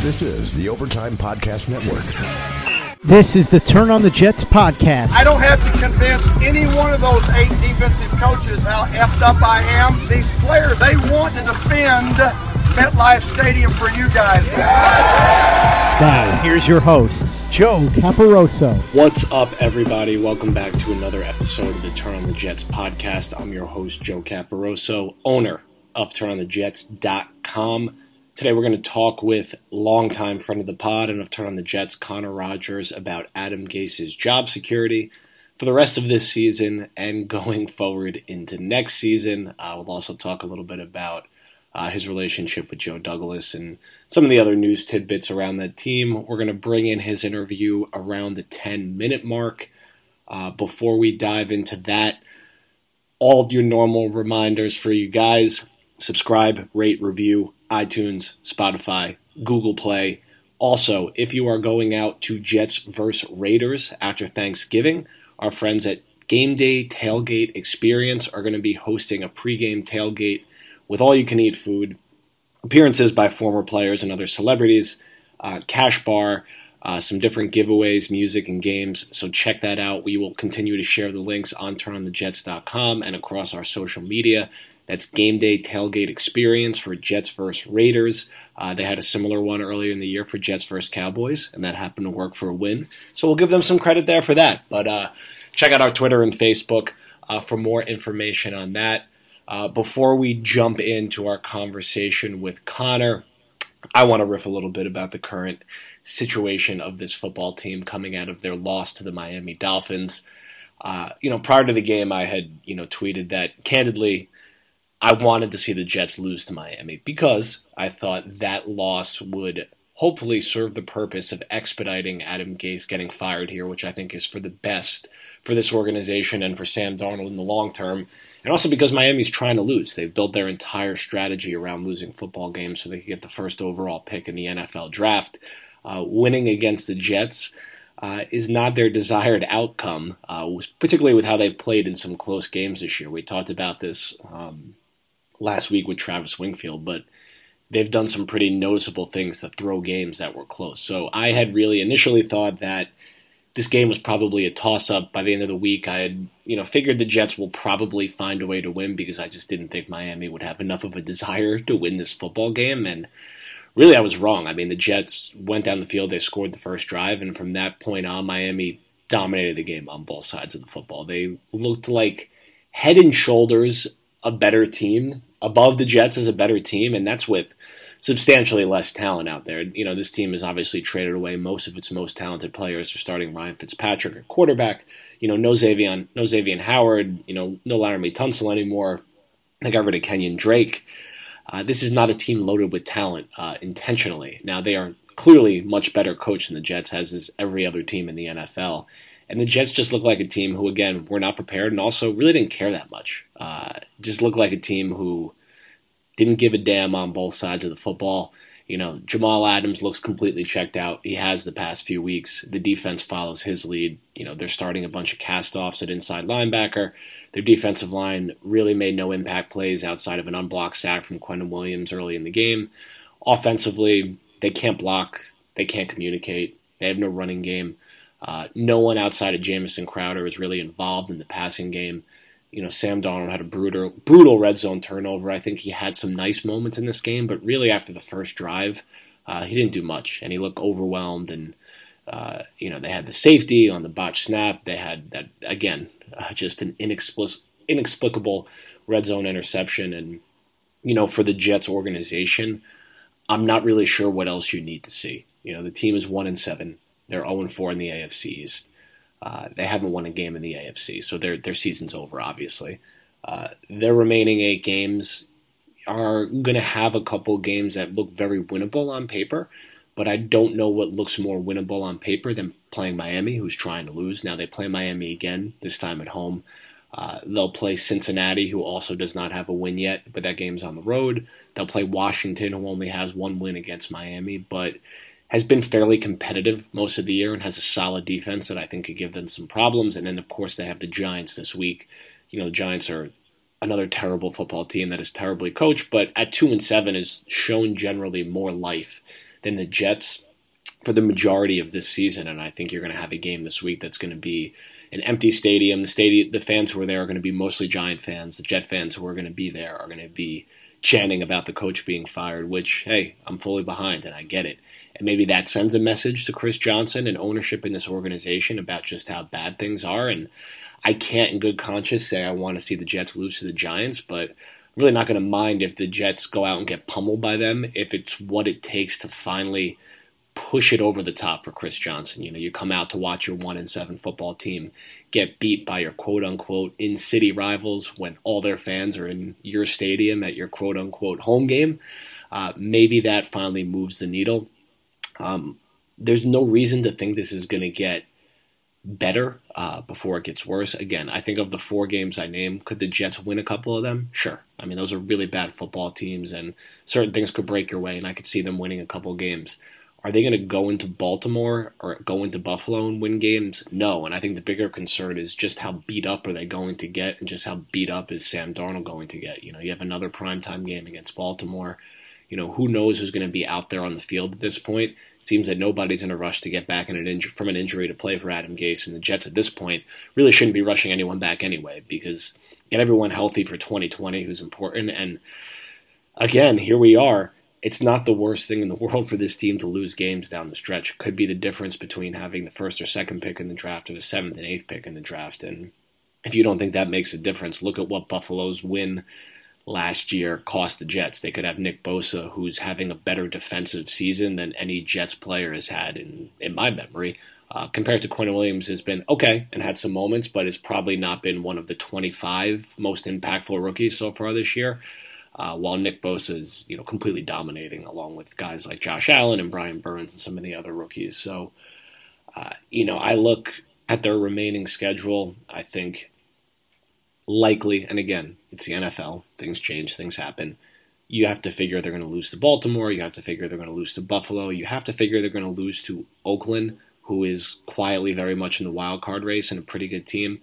This is the Overtime Podcast Network. This is the Turn on the Jets podcast. I don't have to convince any one of those eight defensive coaches how effed up I am. These players, they want to defend MetLife Stadium for you guys. Now, here's your host, Joe Caparoso. What's up, everybody? Welcome back to another episode of the Turn on the Jets podcast. I'm your host, Joe Caparoso, owner of TurnOnTheJets.com. Today, we're going to talk with longtime friend of the pod and of Turn on the Jets, Connor Rogers, about Adam Gase's job security for the rest of this season and going forward into next season. Uh, we'll also talk a little bit about uh, his relationship with Joe Douglas and some of the other news tidbits around that team. We're going to bring in his interview around the 10 minute mark. Uh, before we dive into that, all of your normal reminders for you guys subscribe, rate, review iTunes, Spotify, Google Play. Also, if you are going out to Jets versus Raiders after Thanksgiving, our friends at Game Day Tailgate Experience are going to be hosting a pregame tailgate with all you can eat food, appearances by former players and other celebrities, uh, cash bar, uh, some different giveaways, music, and games. So check that out. We will continue to share the links on turnonthejets.com and across our social media. That's Game Day Tailgate Experience for Jets versus Raiders. Uh, they had a similar one earlier in the year for Jets versus Cowboys, and that happened to work for a win. So we'll give them some credit there for that. But uh, check out our Twitter and Facebook uh, for more information on that. Uh, before we jump into our conversation with Connor, I want to riff a little bit about the current situation of this football team coming out of their loss to the Miami Dolphins. Uh, you know, prior to the game, I had you know tweeted that candidly I wanted to see the Jets lose to Miami because I thought that loss would hopefully serve the purpose of expediting Adam Gase getting fired here, which I think is for the best for this organization and for Sam Darnold in the long term. And also because Miami's trying to lose. They've built their entire strategy around losing football games so they can get the first overall pick in the NFL draft. Uh, winning against the Jets uh, is not their desired outcome, uh, particularly with how they've played in some close games this year. We talked about this um, last week with Travis Wingfield, but they've done some pretty noticeable things to throw games that were close. So I had really initially thought that this game was probably a toss up by the end of the week. I had, you know, figured the Jets will probably find a way to win because I just didn't think Miami would have enough of a desire to win this football game and really I was wrong. I mean, the Jets went down the field, they scored the first drive and from that point on Miami dominated the game on both sides of the football. They looked like head and shoulders a better team above the Jets as a better team, and that's with substantially less talent out there. You know, this team has obviously traded away most of its most talented players for starting Ryan Fitzpatrick at quarterback. You know, no Xavier, no Xavier Howard. You know, no Laremy Tunsil anymore. They got rid of Kenyan Drake. Uh, this is not a team loaded with talent uh, intentionally. Now they are clearly much better coached than the Jets, as is every other team in the NFL. And the Jets just look like a team who, again, were not prepared and also really didn't care that much. Uh, just looked like a team who didn't give a damn on both sides of the football. You know, Jamal Adams looks completely checked out. He has the past few weeks. The defense follows his lead. You know, they're starting a bunch of castoffs at inside linebacker. Their defensive line really made no impact plays outside of an unblocked sack from Quinnen Williams early in the game. Offensively, they can't block. They can't communicate. They have no running game. Uh, no one outside of Jamison Crowder is really involved in the passing game. You know, Sam Darnold had a brutal, brutal red zone turnover. I think he had some nice moments in this game, but really after the first drive, uh, he didn't do much, and he looked overwhelmed. And uh, you know, they had the safety on the botch snap. They had that again, uh, just an inexplic- inexplicable red zone interception. And you know, for the Jets organization, I'm not really sure what else you need to see. You know, the team is one and seven. They're 0 4 in the AFC East. Uh, they haven't won a game in the AFC, so their their season's over. Obviously, uh, their remaining eight games are going to have a couple games that look very winnable on paper, but I don't know what looks more winnable on paper than playing Miami, who's trying to lose. Now they play Miami again, this time at home. Uh, they'll play Cincinnati, who also does not have a win yet, but that game's on the road. They'll play Washington, who only has one win against Miami, but has been fairly competitive most of the year and has a solid defense that I think could give them some problems. And then, of course, they have the Giants this week. You know, the Giants are another terrible football team that is terribly coached, but at two and seven has shown generally more life than the Jets for the majority of this season. And I think you're going to have a game this week that's going to be an empty stadium. The stadium, the fans who are there are going to be mostly Giant fans. The Jet fans who are going to be there are going to be chanting about the coach being fired, which hey, I'm fully behind and I get it. And maybe that sends a message to Chris Johnson and ownership in this organization about just how bad things are. And I can't, in good conscience, say I want to see the Jets lose to the Giants, but I'm really not going to mind if the Jets go out and get pummeled by them if it's what it takes to finally push it over the top for Chris Johnson. You know, you come out to watch your one and seven football team get beat by your quote unquote in city rivals when all their fans are in your stadium at your quote unquote home game. Uh, maybe that finally moves the needle. Um, there's no reason to think this is going to get better uh, before it gets worse. Again, I think of the four games I named, could the Jets win a couple of them? Sure. I mean, those are really bad football teams, and certain things could break your way, and I could see them winning a couple of games. Are they going to go into Baltimore or go into Buffalo and win games? No. And I think the bigger concern is just how beat up are they going to get, and just how beat up is Sam Darnold going to get. You know, you have another primetime game against Baltimore. You know, who knows who's going to be out there on the field at this point? Seems that nobody's in a rush to get back an from an injury to play for Adam Gase, and the Jets at this point really shouldn't be rushing anyone back anyway because get everyone healthy for 2020 who's important. And again, here we are it's not the worst thing in the world for this team to lose games down the stretch. Could be the difference between having the first or second pick in the draft or the seventh and eighth pick in the draft. And if you don't think that makes a difference, look at what Buffalo's win last year cost the Jets. They could have Nick Bosa, who's having a better defensive season than any Jets player has had in, in my memory. Uh, compared to Quinn Williams, has been okay and had some moments, but has probably not been one of the 25 most impactful rookies so far this year. Uh, while Nick Bosa is, you know, completely dominating along with guys like Josh Allen and Brian Burns and some of the other rookies. So, uh, you know, I look at their remaining schedule. I think likely, and again, it's the NFL. Things change, things happen. You have to figure they're going to lose to Baltimore. You have to figure they're going to lose to Buffalo. You have to figure they're going to lose to Oakland, who is quietly very much in the wild card race and a pretty good team.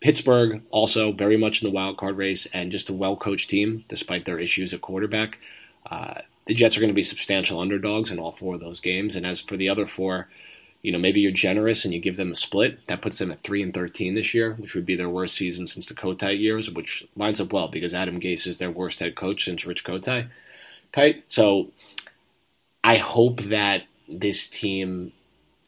Pittsburgh also very much in the wild card race and just a well coached team despite their issues at quarterback. Uh, the Jets are going to be substantial underdogs in all four of those games. And as for the other four, you know, maybe you're generous and you give them a split. That puts them at three and thirteen this year, which would be their worst season since the Kotite years, which lines up well because Adam Gase is their worst head coach since Rich Kotite. Kite. So I hope that this team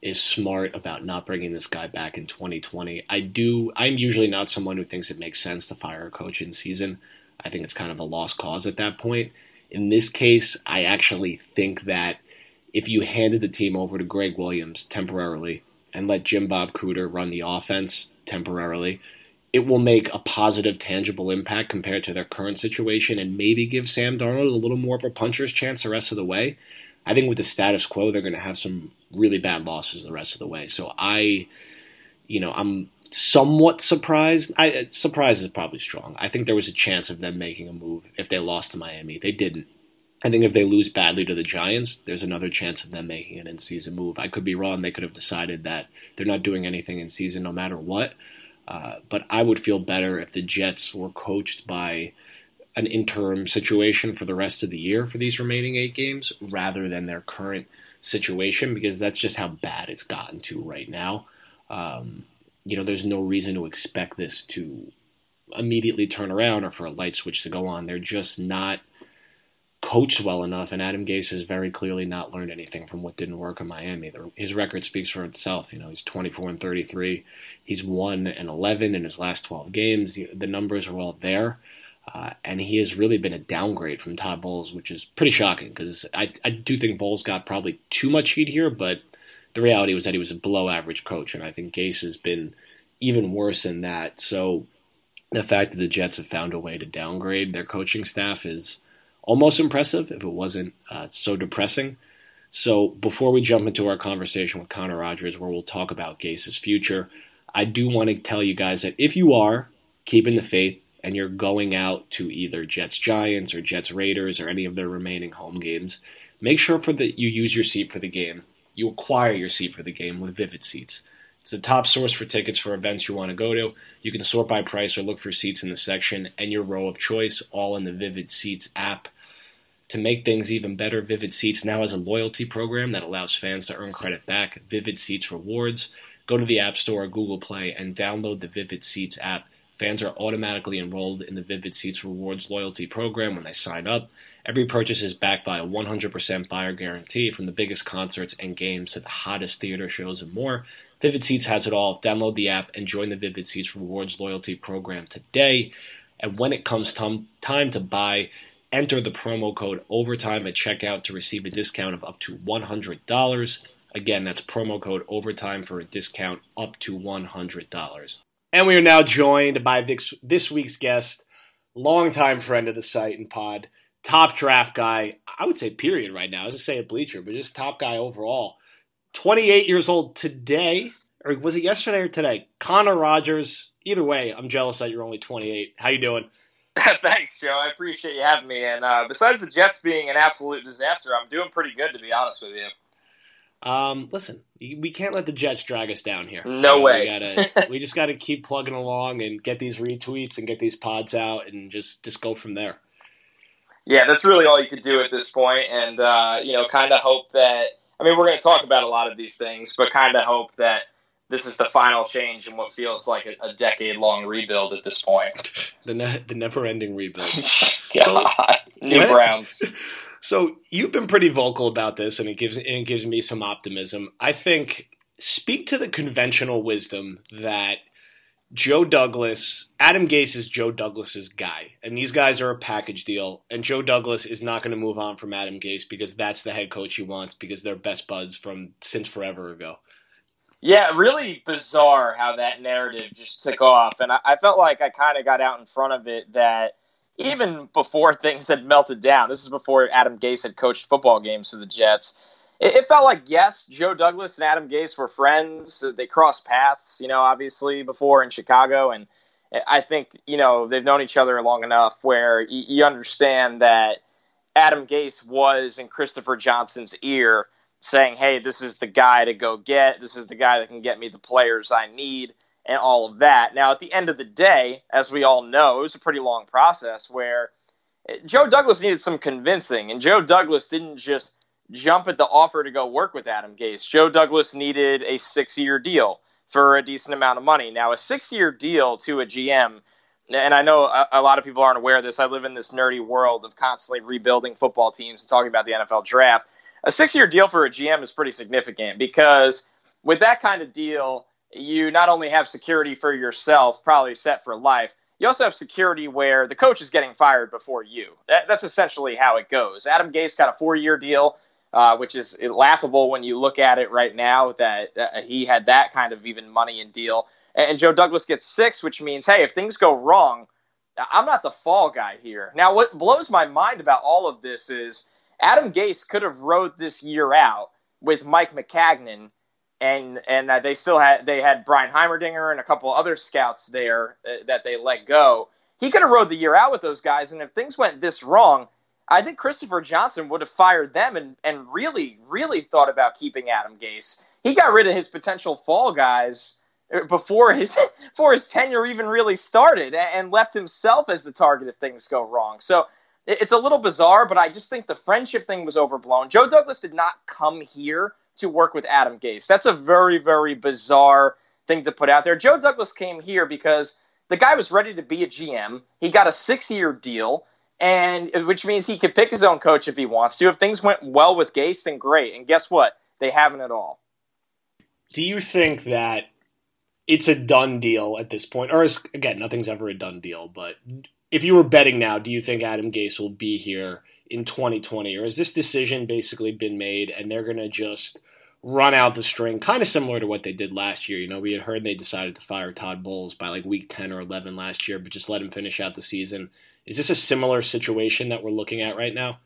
is smart about not bringing this guy back in 2020. I do. I'm usually not someone who thinks it makes sense to fire a coach in season. I think it's kind of a lost cause at that point. In this case, I actually think that if you handed the team over to Gregg Williams temporarily and let Jim Bob Cooter run the offense temporarily, it will make a positive, tangible impact compared to their current situation and maybe give Sam Darnold a little more of a puncher's chance the rest of the way. I think with the status quo, they're going to have some really bad losses the rest of the way. So I, you know, I'm somewhat surprised. I surprised is probably strong. I think there was a chance of them making a move if they lost to Miami. They didn't. I think if they lose badly to the Giants, there's another chance of them making an in-season move. I could be wrong. They could have decided that they're not doing anything in season no matter what. Uh, but I would feel better if the Jets were coached by an interim situation for the rest of the year for these remaining eight games rather than their current situation because that's just how bad it's gotten to right now. Um, you know, there's no reason to expect this to immediately turn around or for a light switch to go on. They're just not coached well enough, and Adam Gase has very clearly not learned anything from what didn't work in Miami. His record speaks for itself. You know, he's 24 and 33. He's won and 11 in his last 12 games. The numbers are all there. Uh, and he has really been a downgrade from Todd Bowles, which is pretty shocking because I, I do think Bowles got probably too much heat here, but the reality was that he was a below average coach, and I think Gase has been even worse than that. So the fact that the Jets have found a way to downgrade their coaching staff is almost impressive if it wasn't uh, so depressing. So before we jump into our conversation with Connor Rogers, where we'll talk about Gase's future, I do want to tell you guys that if you are keeping the faith and you're going out to either Jets Giants or Jets Raiders or any of their remaining home games, make sure for that you use your seat for the game. You acquire your seat for the game with Vivid Seats. It's the top source for tickets for events you want to go to. You can sort by price or look for seats in the section and your row of choice, all in the Vivid Seats app. To make things even better, Vivid Seats now has a loyalty program that allows fans to earn credit back. Vivid Seats Rewards. Go to the App Store or Google Play and download the Vivid Seats app. Fans are automatically enrolled in the Vivid Seats Rewards loyalty program when they sign up. Every purchase is backed by a 100% buyer guarantee from the biggest concerts and games to the hottest theater shows and more. Vivid Seats has it all. Download the app and join the Vivid Seats Rewards loyalty program today. And when it comes time, time to buy, enter the promo code OVERTIME at checkout to receive a discount of up to $100. Again, that's promo code OVERTIME for a discount up to $100. And we are now joined by this, this week's guest, longtime friend of the site and pod, top draft guy, I would say period right now. as I say a bleacher, but just top guy overall. 28 years old today, or was it yesterday or today? Connor Rogers. Either way, I'm jealous that you're only 28. How you doing? Thanks, Joe. I appreciate you having me. And uh, besides the Jets being an absolute disaster, I'm doing pretty good, to be honest with you. Um, listen, we can't let the Jets drag us down here. No way. We, gotta, we just got to keep plugging along and get these retweets and get these pods out and just just go from there. Yeah, that's really all you could do at this point, and uh, you know, kind of hope that. I mean, we're going to talk about a lot of these things, but kind of hope that this is the final change in what feels like a, a decade-long rebuild at this point. The ne- the never-ending rebuild. God, so, new Browns. So you've been pretty vocal about this, and it gives and it gives me some optimism. I think speak to the conventional wisdom that Joe Douglas, Adam Gase is Joe Douglas's guy, and these guys are a package deal. And Joe Douglas is not going to move on from Adam Gase because that's the head coach he wants because they're best buds from since forever ago. Yeah, really bizarre how that narrative just took off, and I, I felt like I kind of got out in front of it that even before things had melted down. This is before Adam Gase had coached football games for the Jets it, it, felt like yes, Joe Douglas and Adam Gase were friends. Uh, they crossed paths, you know, obviously before in Chicago, and I think you know they've known each other long enough where you, you understand that Adam Gase was in Christopher Johnson's ear, saying, "Hey, this is the guy to go get. This is the guy that can get me the players I need." And all of that. Now, at the end of the day, as we all know, it was a pretty long process where eh, Joe Douglas needed some convincing, and Joe Douglas didn't just jump at the offer to go work with Adam Gase. Joe Douglas needed a six year deal for a decent amount of money. Now, a six year deal to a GM, and I know a, a, lot of people aren't aware of this. I live in this nerdy world of constantly rebuilding football teams and talking about the NFL draft. A six year deal for a GM is pretty significant because with that kind of deal, you not only have security for yourself, probably set for life, you also have security where the coach is getting fired before you. That, that's essentially how it goes. Adam Gase got a four year deal uh, which is laughable when you look at it right now that uh, he had that kind of even money and deal. And, and Joe Douglas gets six, which means, hey, if things go wrong, I'm not the fall guy here. Now, what blows my mind about all of this is Adam Gase could have rode this year out with Mike Maccagnan, and and uh, they still had they had Brian Heimerdinger and a couple other scouts there uh, that they let go. He could have rode the year out with those guys, and if things went this wrong, I think Christopher Johnson would have fired them and, and really, really thought about keeping Adam Gase. He got rid of his potential fall guys uh, before his before his tenure even really started and left himself as the target if things go wrong. So it's a little bizarre, but I just think the friendship thing was overblown. Joe Douglas did not come here to work with Adam Gase. That's a very, very bizarre thing to put out there. Joe Douglas came here because the guy was ready to be a GM. He got a six year deal and which means he could pick his own coach if he wants to. If things went well with Gase, then great. And guess what? They haven't at all. Do you think that it's a done deal at this point? Or is, again, nothing's ever a done deal, but if you were betting now, do you think Adam Gase will be here in 2020? Or has this decision basically been made and they're going to just run out the string, kind of similar to what they did last year? You know, we had heard they decided to fire Todd Bowles by like week 10 or 11 last year, but just let him finish out the season is this a similar situation that we're looking at right now?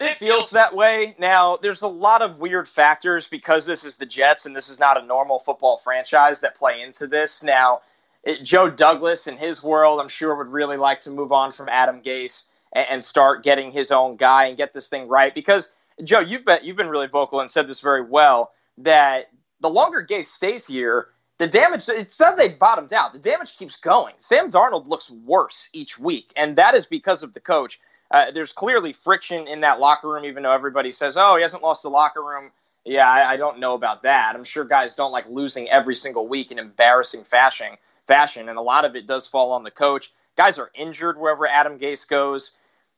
It feels that way. Now, there's a lot of weird factors because this is the Jets and this is not a normal football franchise that play into this. Now, it, Joe Douglas in his world, I'm sure, would really like to move on from Adam Gase and, and start getting his own guy and get this thing right. Because, Joe, you've been, you've been really vocal and said this very well that the longer Gase stays here, the damage it's not they bottomed out the damage keeps going sam darnold looks worse each week and that is because of the coach Uh, there's clearly friction in that locker room, even though everybody says, "Oh, he hasn't lost the locker room." Yeah, I, I don't know about that. I'm sure guys don't like losing every single week in embarrassing fashion. Fashion, and a lot of it does fall on the coach. Guys are injured wherever Adam Gase goes.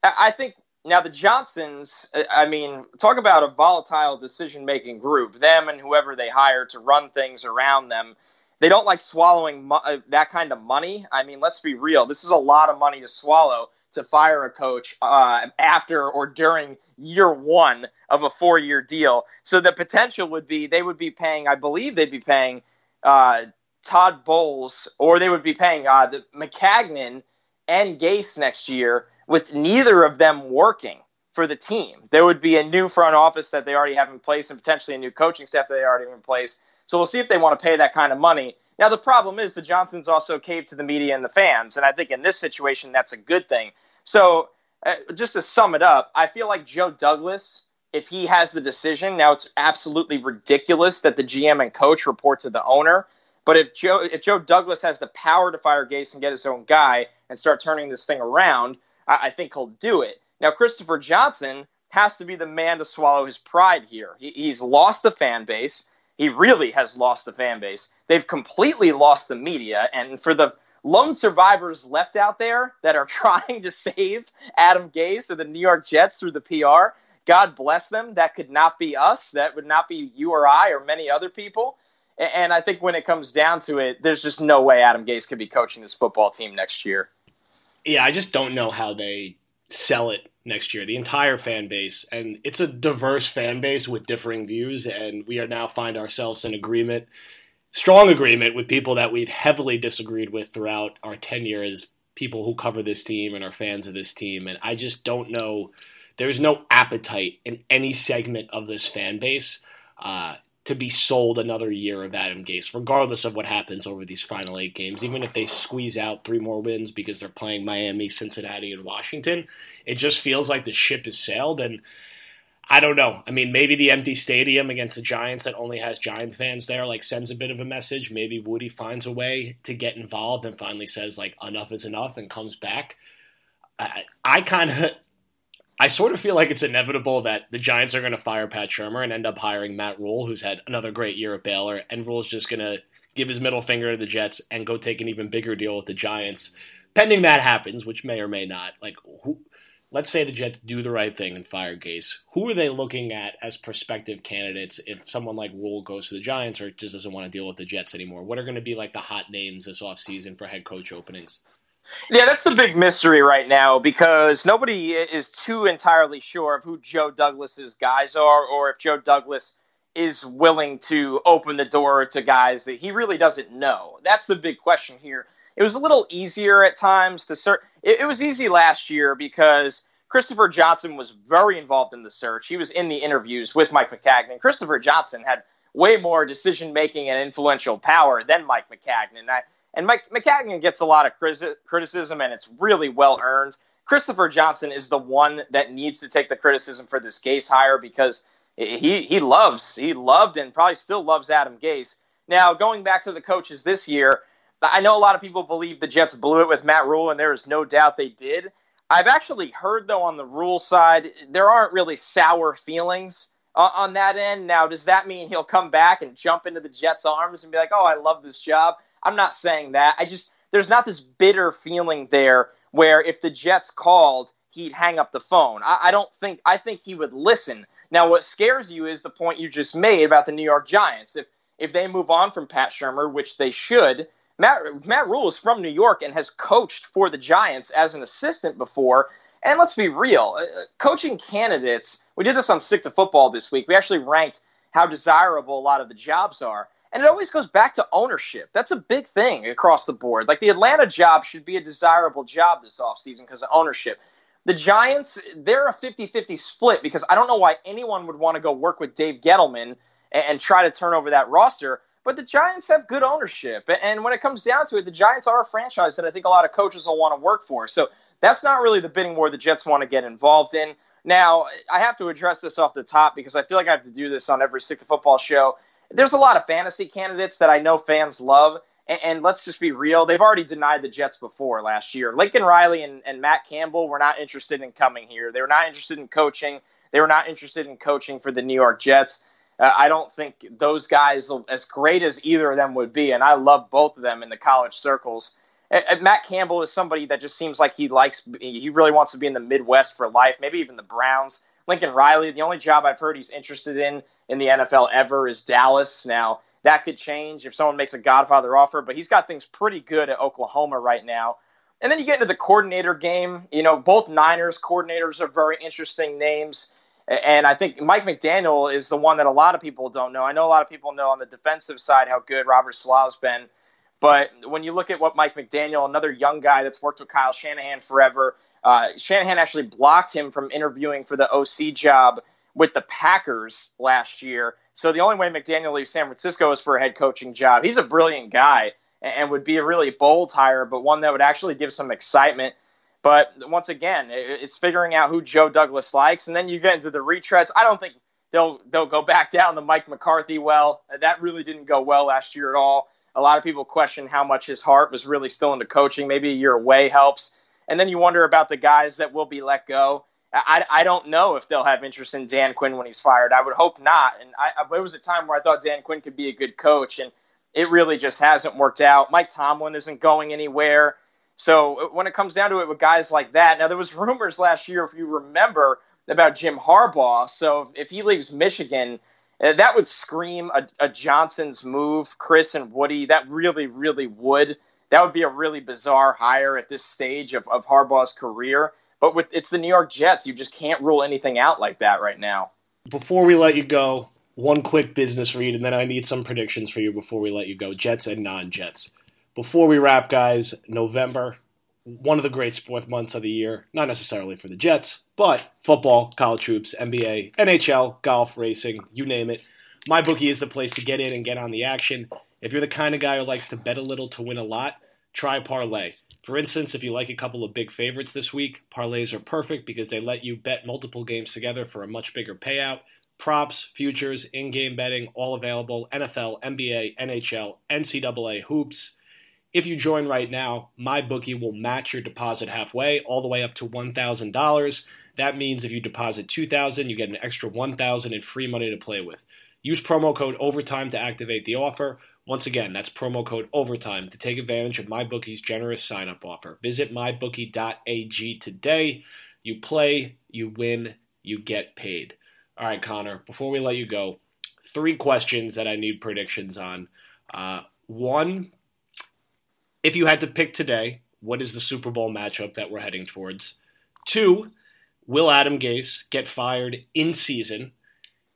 I, I think now the Johnsons. Uh, I mean, talk about a volatile decision-making group. Them and whoever they hire to run things around them they don't like swallowing mo- uh, that kind of money. I mean, let's be real. This is a lot of money to swallow to fire a coach uh, after or during year one of a four year deal. So the potential would be they would be paying, I believe they'd be paying uh, Todd Bowles or they would be paying uh, the Maccagnan and Gase next year with neither of them working for the team. There would be a new front office that they already have in place and potentially a new coaching staff that they already have in place. So we'll see if they want to pay that kind of money. Now, the problem is the Johnsons also caved to the media and the fans. And I think in this situation, that's a good thing. So, uh, just to sum it up, I feel like Joe Douglas, if he has the decision, now it's absolutely ridiculous that the GM and coach report to the owner. But if Joe, if Joe Douglas has the power to fire Gase and get his own guy and start turning this thing around, I, I think he'll do it. Now, Christopher Johnson has to be the man to swallow his pride here. He, he's lost the fan base he really has lost the fan base. They've completely lost the media. And for the lone survivors left out there that are trying to save Adam Gase or the New York Jets through the PR, God bless them. That could not be us. That would not be you or I or many other people. And I think when it comes down to it, there's just no way Adam Gase could be coaching this football team next year. Yeah, I just don't know how they sell it next year, the entire fan base, and it's a diverse fan base with differing views, and we are now find ourselves in agreement, strong agreement with people that we've heavily disagreed with throughout our tenure as people who cover this team and are fans of this team, and I just don't know. There's no appetite in any segment of this fan base uh, to be sold another year of Adam Gase, regardless of what happens over these final eight games. Even if they squeeze out three more wins because they're playing Miami, Cincinnati, and Washington, it just feels like the ship has sailed. And I don't know. I mean, maybe the empty stadium against the Giants that only has Giant fans there like sends a bit of a message. Maybe Woody finds a way to get involved and finally says like enough is enough and comes back. I, I kind of I sort of feel like it's inevitable that the Giants are going to fire Pat Shurmur and end up hiring Matt Rhule, who's had another great year at Baylor, and Rhule's just going to give his middle finger to the Jets and go take an even bigger deal with the Giants. Pending that happens, which may or may not, like who, let's say the Jets do the right thing and fire Gase. Who are they looking at as prospective candidates if someone like Rhule goes to the Giants or just doesn't want to deal with the Jets anymore? What are going to be like the hot names this offseason for head coach openings? Yeah, that's the big mystery right now because nobody is too entirely sure of who Joe Douglas's guys are or if Joe Douglas is willing to open the door to guys that he really doesn't know. That's the big question here. It was a little easier at times to search. It, it was easy last year because Christopher Johnson was very involved in the search. He was in the interviews with Mike Maccagnan. Christopher Johnson had way more decision making and influential power than Mike Maccagnan. I, and Mike Maccagnan gets a lot of criticism, and it's really well earned. Christopher Johnson is the one that needs to take the criticism for this Gase hire because he he loves he loved and probably still loves Adam Gase. Now going back to the coaches this year, I know a lot of people believe the Jets blew it with Matt Rhule, and there is no doubt they did. I've actually heard though on the Rhule side there aren't really sour feelings on that end. Now, does that mean he'll come back and jump into the Jets' arms and be like, "Oh, I love this job"? I'm not saying that. I just there's not this bitter feeling there where if the Jets called, he'd hang up the phone. I, I, don't think I think he would listen. Now, what scares you is the point you just made about the New York Giants. If if they move on from Pat Shurmur, which they should, Matt Matt Rhule is from New York and has coached for the Giants as an assistant before. And let's be real, uh, coaching candidates. We did this on Stick to Football this week. We actually ranked how desirable a lot of the jobs are. And it always goes back to ownership. That's a big thing across the board. Like the Atlanta job should be a desirable job this offseason because of ownership. The Giants, they're a 50 50 split because I don't know why anyone would want to go work with Dave Gettleman and, and try to turn over that roster. But the Giants have good ownership. And when it comes down to it, the Giants are a franchise that I think a lot of coaches will want to work for. So that's not really the bidding war the Jets want to get involved in. Now, I have to address this off the top because I feel like I have to do this on every to Football show there's a lot of fantasy candidates that I know fans love. And, and, let's just be real, they've already denied the Jets before last year. Lincoln Riley and, and Matt Campbell were not interested in coming here. They were not interested in coaching. They were not interested in coaching for the New York Jets. Uh, I don't think those guys, as great as either of them would be, and I love both of them in the college circles. Matt Campbell is somebody that just seems like he likes, he really wants to be in the Midwest for life, maybe even the Browns. Lincoln Riley, the only job I've heard he's interested in in the NFL ever is Dallas. Now, that could change if someone makes a Godfather offer, but he's got things pretty good at Oklahoma right now. And then you get into the coordinator game. You know, both Niners coordinators are very interesting names. And I think Mike McDaniel is the one that a lot of people don't know. I know a lot of people know on the defensive side how good Robert Saleh's been. But when you look at what Mike McDaniel, another young guy that's worked with Kyle Shanahan forever, uh, Shanahan actually blocked him from interviewing for the OC job with the Packers last year. So the only way McDaniel leaves San Francisco is for a head coaching job. He's a brilliant guy and would be a really bold hire, but one that would actually give some excitement. But once again, it's figuring out who Joe Douglas likes, and then you get into the retreads. I don't think they'll they'll go back down the Mike McCarthy well. That really didn't go well last year at all. A lot of people question how much his heart was really still into coaching. Maybe a year away helps. And then you wonder about the guys that will be let go. I, I don't know if they'll have interest in Dan Quinn when he's fired. I would hope not. And I, it was a time where I thought Dan Quinn could be a good coach, and it really just hasn't worked out. Mike Tomlin isn't going anywhere. So when it comes down to it with guys like that, now there was rumors last year, if you remember, about Jim Harbaugh. So if, if he leaves Michigan, uh, that would scream a, a, Johnson's move, Chris and Woody. That really, really would. That would be a really bizarre hire at this stage of, of Harbaugh's career. But with it's the New York Jets, you just can't rule anything out like that right now. Before we let you go, one quick business read, and then I need some predictions for you before we let you go. Jets and non-Jets before we wrap, guys, November, one of the great sports months of the year. Not necessarily for the Jets, but football, college hoops, NBA, NHL, golf, racing, you name it. MyBookie is the place to get in and get on the action. If you're the kind of guy who likes to bet a little to win a lot, try parlay. For instance, if you like a couple of big favorites this week, parlays are perfect because they let you bet multiple games together for a much bigger payout. Props, futures, in game betting, all available. NFL, NBA, NHL, NCAA, hoops. If you join right now, MyBookie will match your deposit halfway, all the way up to $1,000. That means if you deposit $2,000, you get an extra $1,000 in free money to play with. Use promo code OVERTIME to activate the offer. Once again, that's promo code OVERTIME to take advantage of MyBookie's generous sign-up offer. Visit mybookie.ag today. You play, you win, you get paid. All right, Connor, before we let you go, three questions that I need predictions on. Uh, one, if you had to pick today, what is the Super Bowl matchup that we're heading towards? Two, will Adam Gase get fired in season?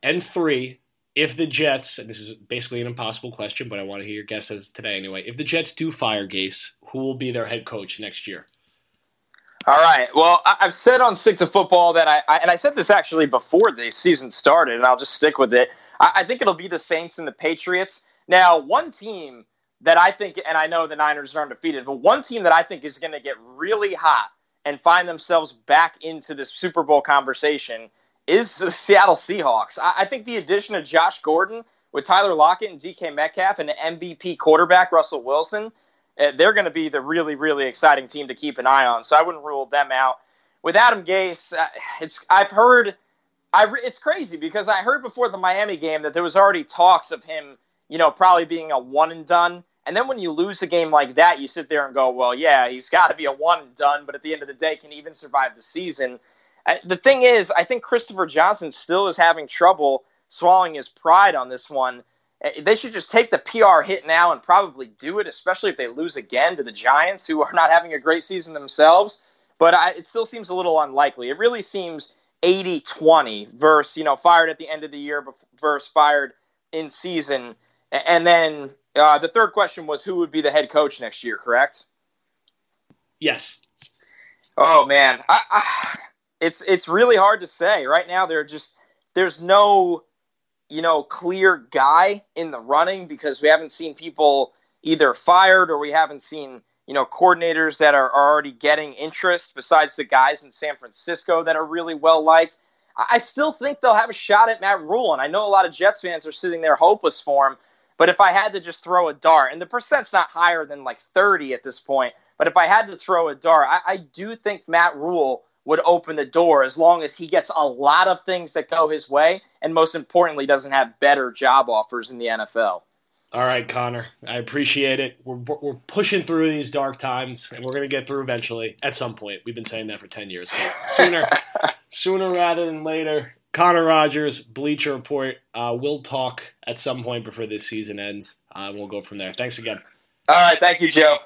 And three, if the Jets, and this is basically an impossible question, but I want to hear your guess as today anyway. If the Jets do fire Gase, who will be their head coach next year? All right. Well, I've said on Stick to Football that I, I, and I said this actually before the season started, and I'll just stick with it. I, I think it'll be the Saints and the Patriots. Now, one team that I think, and I know the Niners are undefeated, but one team that I think is going to get really hot and find themselves back into the Super Bowl conversation is the Seattle Seahawks. I, I think the addition of Josh Gordon with Tyler Lockett and DK Metcalf and MVP quarterback Russell Wilson, uh, they're going to be the really, really exciting team to keep an eye on. So I wouldn't rule them out. With Adam Gase, it's I've heard, I it's crazy because I heard before the Miami game that there was already talks of him, you know, probably being a one and done. And then when you lose a game like that, you sit there and go, well, yeah, he's got to be a one and done, but at the end of the day, can even survive the season? The thing is, I think Christopher Johnson still is having trouble swallowing his pride on this one. Uh, they should just take the PR hit now and probably do it, especially if they lose again to the Giants, who are not having a great season themselves. But I, it still seems a little unlikely. It really seems 80 20 versus, you know, fired at the end of the year versus fired in season. And then uh, the third question was who would be the head coach next year, correct? Yes. Oh man, I, I, it's it's really hard to say right now. There just there's no you know clear guy in the running because we haven't seen people either fired or we haven't seen you know coordinators that are, are already getting interest besides the guys in San Francisco that are really well liked. I, I still think they'll have a shot at Matt Rhule, and I know a lot of Jets fans are sitting there hopeless for him But if I had to just throw a dart, and the percent's not higher than like 30 at this point, but if I had to throw a dart, I, I do think Matt Rhule would open the door as long as he gets a lot of things that go his way, and most importantly, doesn't have better job offers in the NFL. All right, Connor, I appreciate it. We're, we're pushing through these dark times, and we're going to get through eventually at some point. We've been saying that for 10 years. But sooner, sooner rather than later, Connor Rogers, Bleacher Report. Uh, we'll talk at some point before this season ends. Uh, we'll go from there. Thanks again. All right. Thank you, Joe.